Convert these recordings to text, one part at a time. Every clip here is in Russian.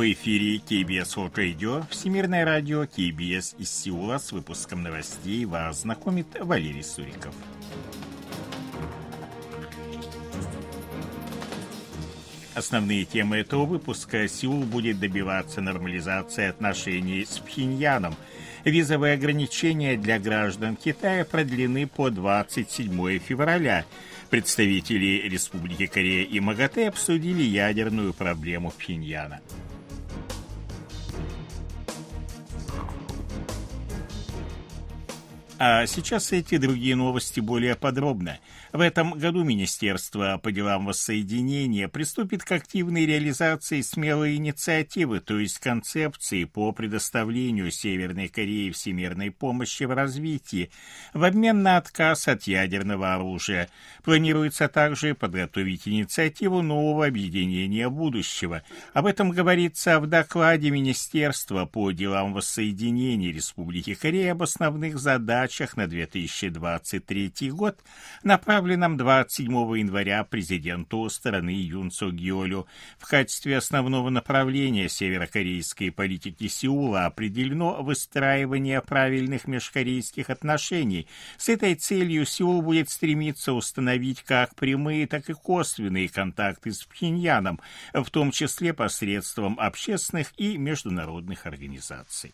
В эфире KBS World Radio, Всемирное радио KBS из Сеула с выпуском новостей вас знакомит Валерий Суриков. Основные темы этого выпуска. Сеул будет добиваться нормализации отношений с Пхеньяном. Визовые ограничения для граждан Китая продлены по 27 февраля. Представители Республики Корея и МАГАТЭ обсудили ядерную проблему Пхеньяна. А сейчас эти другие новости более подробно. В этом году Министерство по делам воссоединения приступит к активной реализации смелой инициативы, то есть концепции по предоставлению Северной Корее всемирной помощи в развитии в обмен на отказ от ядерного оружия. Планируется также подготовить инициативу нового объединения будущего. Об этом говорится в докладе Министерства по делам воссоединения Республики Корея об основных задачах задачах на 2023 год, направленном 27 января президенту страны Юн Су Гиолю. В качестве основного направления северокорейской политики Сеула определено выстраивание правильных межкорейских отношений. С этой целью Сеул будет стремиться установить как прямые, так и косвенные контакты с Пхеньяном, в том числе посредством общественных и международных организаций.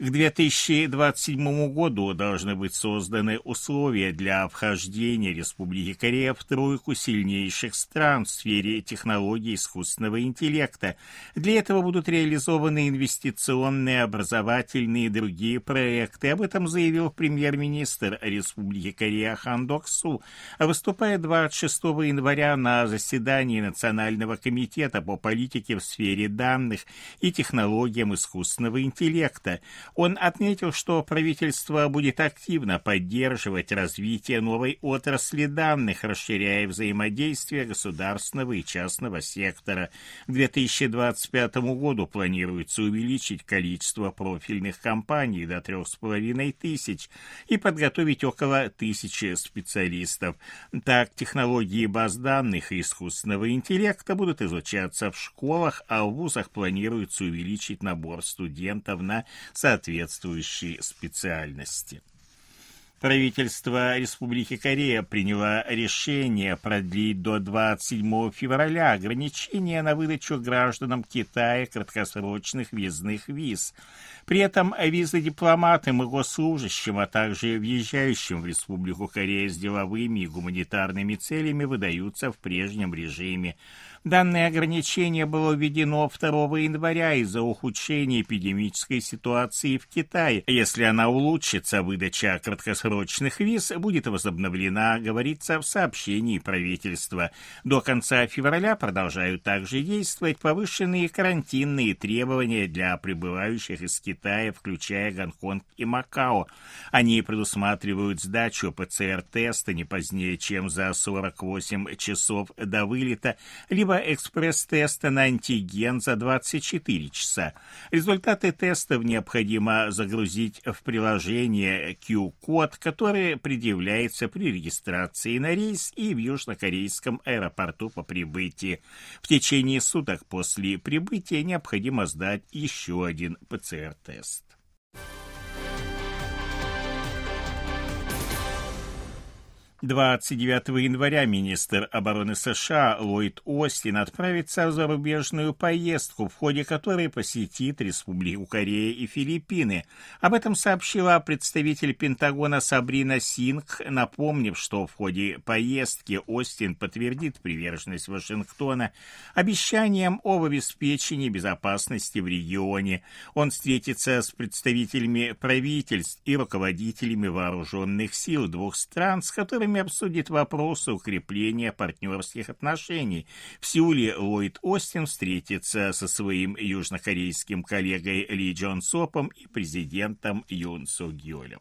К 2027 году должны быть созданы условия для вхождения Республики Корея в тройку сильнейших стран в сфере технологий искусственного интеллекта. Для этого будут реализованы инвестиционные, образовательные и другие проекты. Об этом заявил премьер-министр Республики Корея Хан Док Су, выступая 26 января на заседании Национального комитета по политике в сфере данных и технологиям искусственного интеллекта. Он отметил, что правительство будет активно поддерживать развитие новой отрасли данных, расширяя взаимодействие государственного и частного сектора. К 2025 году планируется увеличить количество профильных компаний до 3,5 тысяч и подготовить около тысячи специалистов. Так, технологии баз данных и искусственного интеллекта будут изучаться в школах, а в вузах планируется увеличить набор студентов на соответствующие соответствующей специальности. Правительство Республики Корея приняло решение продлить до 27 февраля ограничения на выдачу гражданам Китая краткосрочных въездных виз. При этом визы дипломатам и госслужащим, а также въезжающим в Республику Корея с деловыми и гуманитарными целями выдаются в прежнем режиме. Данное ограничение было введено 2 января из-за ухудшения эпидемической ситуации в Китае. Если она улучшится, выдача краткосрочных виз будет возобновлена, говорится в сообщении правительства. До конца февраля продолжают также действовать повышенные карантинные требования для прибывающих из Китая, включая Гонконг и Макао. Они предусматривают сдачу ПЦР-теста не позднее, чем за 48 часов до вылета, либо либо экспресс-теста на антиген за 24 часа. Результаты тестов необходимо загрузить в приложение Q-код, который предъявляется при регистрации на рейс и в южнокорейском аэропорту по прибытии. В течение суток после прибытия необходимо сдать еще один ПЦР-тест. 29 января министр обороны США Ллойд Остин отправится в зарубежную поездку, в ходе которой посетит Республику Корея и Филиппины. Об этом сообщила представитель Пентагона Сабрина Синг, напомнив, что в ходе поездки Остин подтвердит приверженность Вашингтона обещаниям об обеспечении безопасности в регионе. Он встретится с представителями правительств и руководителями вооруженных сил двух стран, с которыми которыми обсудит вопросы укрепления партнерских отношений. В Сеуле Ллойд Остин встретится со своим южнокорейским коллегой Ли Джон Сопом и президентом Юн Су Гёлем.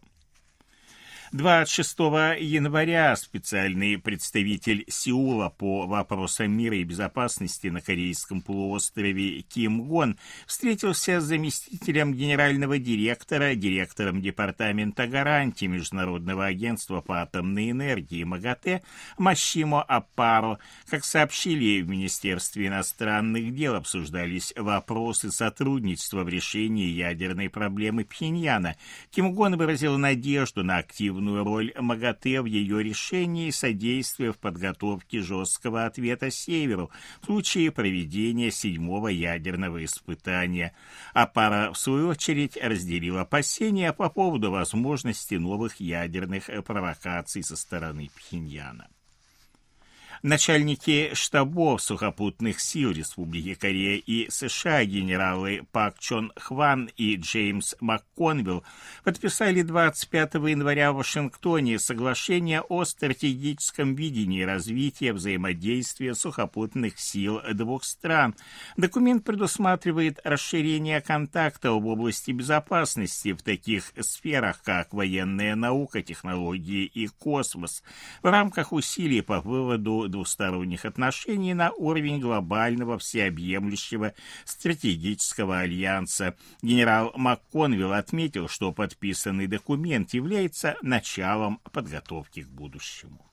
26 января специальный представитель Сеула по вопросам мира и безопасности на Корейском полуострове Ким Гон встретился с заместителем генерального директора, директором Департамента гарантий Международного агентства по атомной энергии МАГАТЭ Машимо Апаро. Как сообщили в Министерстве иностранных дел, обсуждались вопросы сотрудничества в решении ядерной проблемы Пхеньяна. Ким Гон выразил надежду на активную активную роль МАГАТЭ в ее решении и содействие в подготовке жесткого ответа Северу в случае проведения седьмого ядерного испытания. А пара, в свою очередь, разделила опасения по поводу возможности новых ядерных провокаций со стороны Пхеньяна. Начальники штабов сухопутных сил Республики Корея и США генералы Пак Чон Хван и Джеймс МакКонвилл подписали 25 января в Вашингтоне соглашение о стратегическом видении развития взаимодействия сухопутных сил двух стран. Документ предусматривает расширение контактов в области безопасности в таких сферах, как военная наука, технологии и космос, в рамках усилий по выводу двусторонних отношений на уровень глобального всеобъемлющего стратегического альянса. Генерал МакКонвилл отметил, что подписанный документ является началом подготовки к будущему.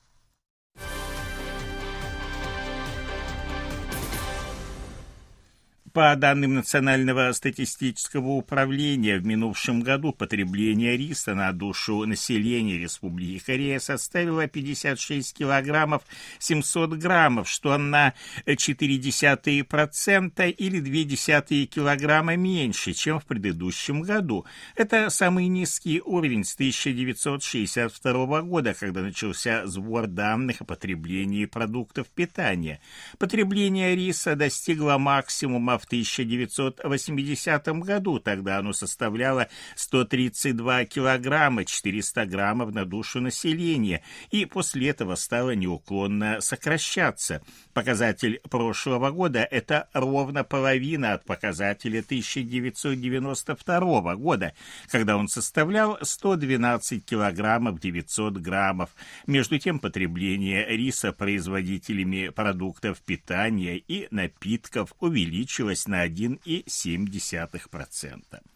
По данным Национального статистического управления, в минувшем году потребление риса на душу населения Республики Корея составило 56 килограммов 700 граммов, что на 0,4% или 0,2 килограмма меньше, чем в предыдущем году. Это самый низкий уровень с 1962 года, когда начался сбор данных о потреблении продуктов питания. Потребление риса достигло максимума в 1980 году. Тогда оно составляло 132 килограмма 400 граммов на душу населения, и после этого стало неуклонно сокращаться. Показатель прошлого года – это ровно половина от показателя 1992 года, когда он составлял 112 килограммов 900 граммов. Между тем, потребление риса производителями продуктов питания и напитков увеличилось снизилась на 1,7%.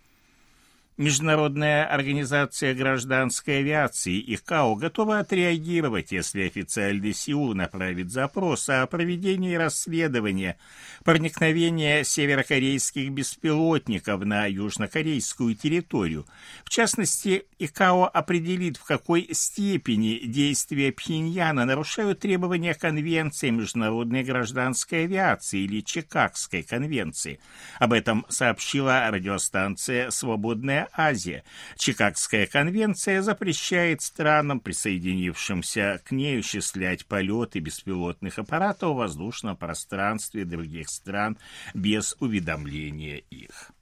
Международная организация гражданской авиации ИКАО готова отреагировать, если официальный Сеул направит запрос о проведении расследования проникновения северокорейских беспилотников на южнокорейскую территорию. В частности, ИКАО определит, в какой степени действия Пхеньяна нарушают требования Конвенции международной гражданской авиации или Чикагской конвенции. Об этом сообщила радиостанция «Свободная Азия. Чикагская конвенция запрещает странам, присоединившимся к ней, осуществлять полеты беспилотных аппаратов в воздушном пространстве других стран без уведомления их.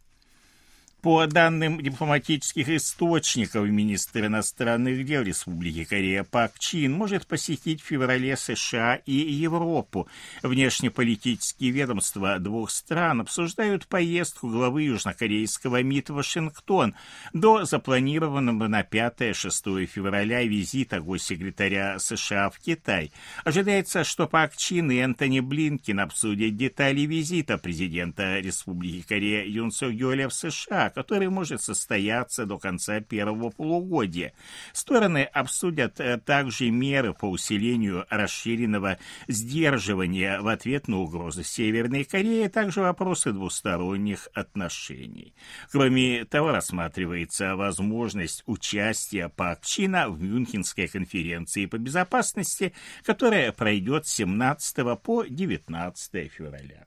По данным дипломатических источников, министр иностранных дел Республики Корея Пак Чин может посетить в феврале США и Европу. Внешнеполитические ведомства двух стран обсуждают поездку главы южнокорейского МИД в Вашингтон до запланированного на 5-6 февраля визита госсекретаря США в Китай. Ожидается, что Пак Чин и Энтони Блинкин обсудят детали визита президента Республики Корея Юн Сок Йоля в США, который может состояться до конца первого полугодия. Стороны обсудят э, также меры по усилению расширенного сдерживания в ответ на угрозы Северной Кореи, а также вопросы двусторонних отношений. Кроме того, рассматривается возможность участия Пак Чина в Мюнхенской конференции по безопасности, которая пройдет с 17 по 19 февраля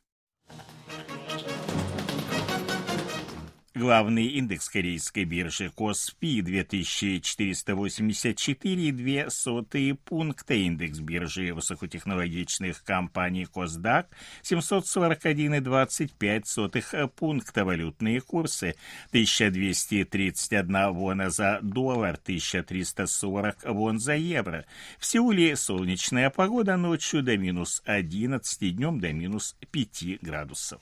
Главный индекс корейской биржи Коспи 2484,2 пункта. Индекс биржи высокотехнологичных компаний Косдак 741,25 пункта. Валютные курсы 1231 вона за доллар, 1340 вон за евро. В Сеуле солнечная погода ночью до минус 11, днем до минус 5 градусов.